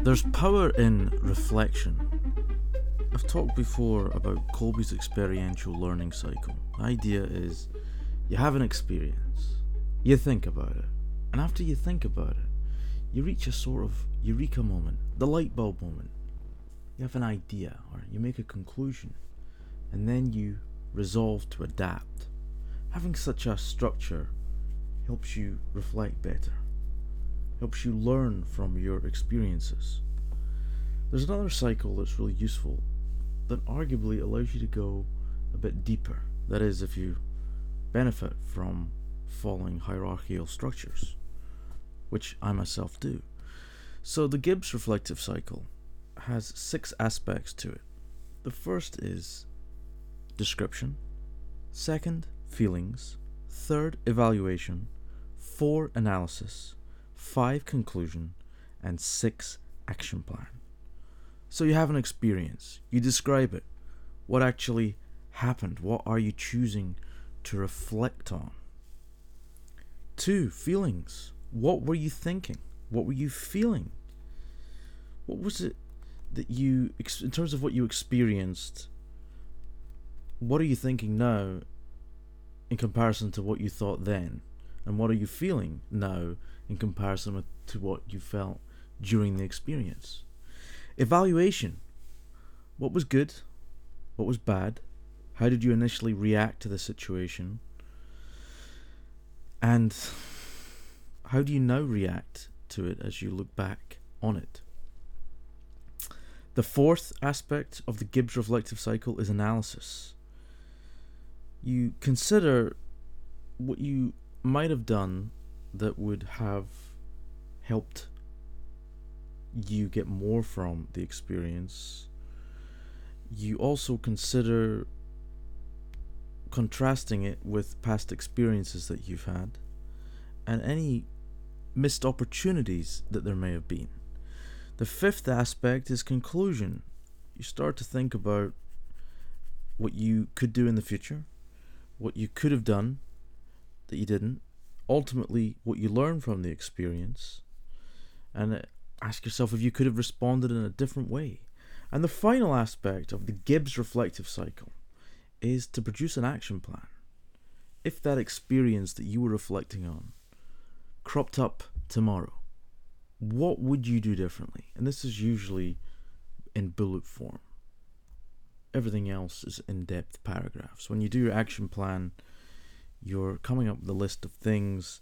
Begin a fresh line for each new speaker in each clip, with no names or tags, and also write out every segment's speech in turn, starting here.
There's power in reflection. I've talked before about Kolb's experiential learning cycle. The idea is you have an experience, you think about it, and after you think about it, you reach a sort of eureka moment, the light bulb moment. You have an idea or you make a conclusion, and then you resolve to adapt. Having such a structure helps you reflect better, helps you learn from your experiences. There's another cycle that's really useful that arguably allows you to go a bit deeper. That is, if you benefit from following hierarchical structures, which I myself do. So the Gibbs reflective cycle has six aspects to it. The first is description, second, feelings, third, evaluation, four, analysis, five, conclusion, and six, action plan. So you have an experience, you describe it. What actually happened? What are you choosing to reflect on? Two, feelings. What were you thinking? What were you feeling? What was it that you, in terms of what you experienced, what are you thinking now in comparison to what you thought then? And what are you feeling now in comparison with, to what you felt during the experience? Evaluation. What was good? What was bad? How did you initially react to the situation? And how do you now react to it as you look back on it? The fourth aspect of the Gibbs reflective cycle is analysis. You consider what you might have done that would have helped you get more from the experience. You also consider contrasting it with past experiences that you've had and any missed opportunities that there may have been. The fifth aspect is conclusion. You start to think about what you could do in the future, what you could have done that you didn't, ultimately, what you learn from the experience, and uh, ask yourself if you could have responded in a different way. And the final aspect of the Gibbs reflective cycle is to produce an action plan. If that experience that you were reflecting on cropped up tomorrow, what would you do differently? And this is usually in bullet form. Everything else is in depth paragraphs. When you do your action plan, you're coming up with a list of things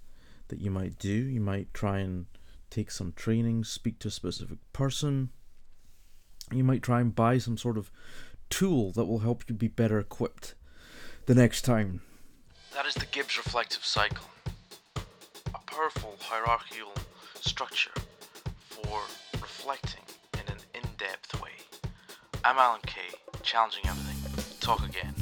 that you might do. You might try and take some training, speak to a specific person. You might try and buy some sort of tool that will help you be better equipped the next time. That is the Gibbs reflective cycle. A powerful hierarchical structure for reflecting in an in depth way. I'm Alan Kay, challenging everything. Talk again.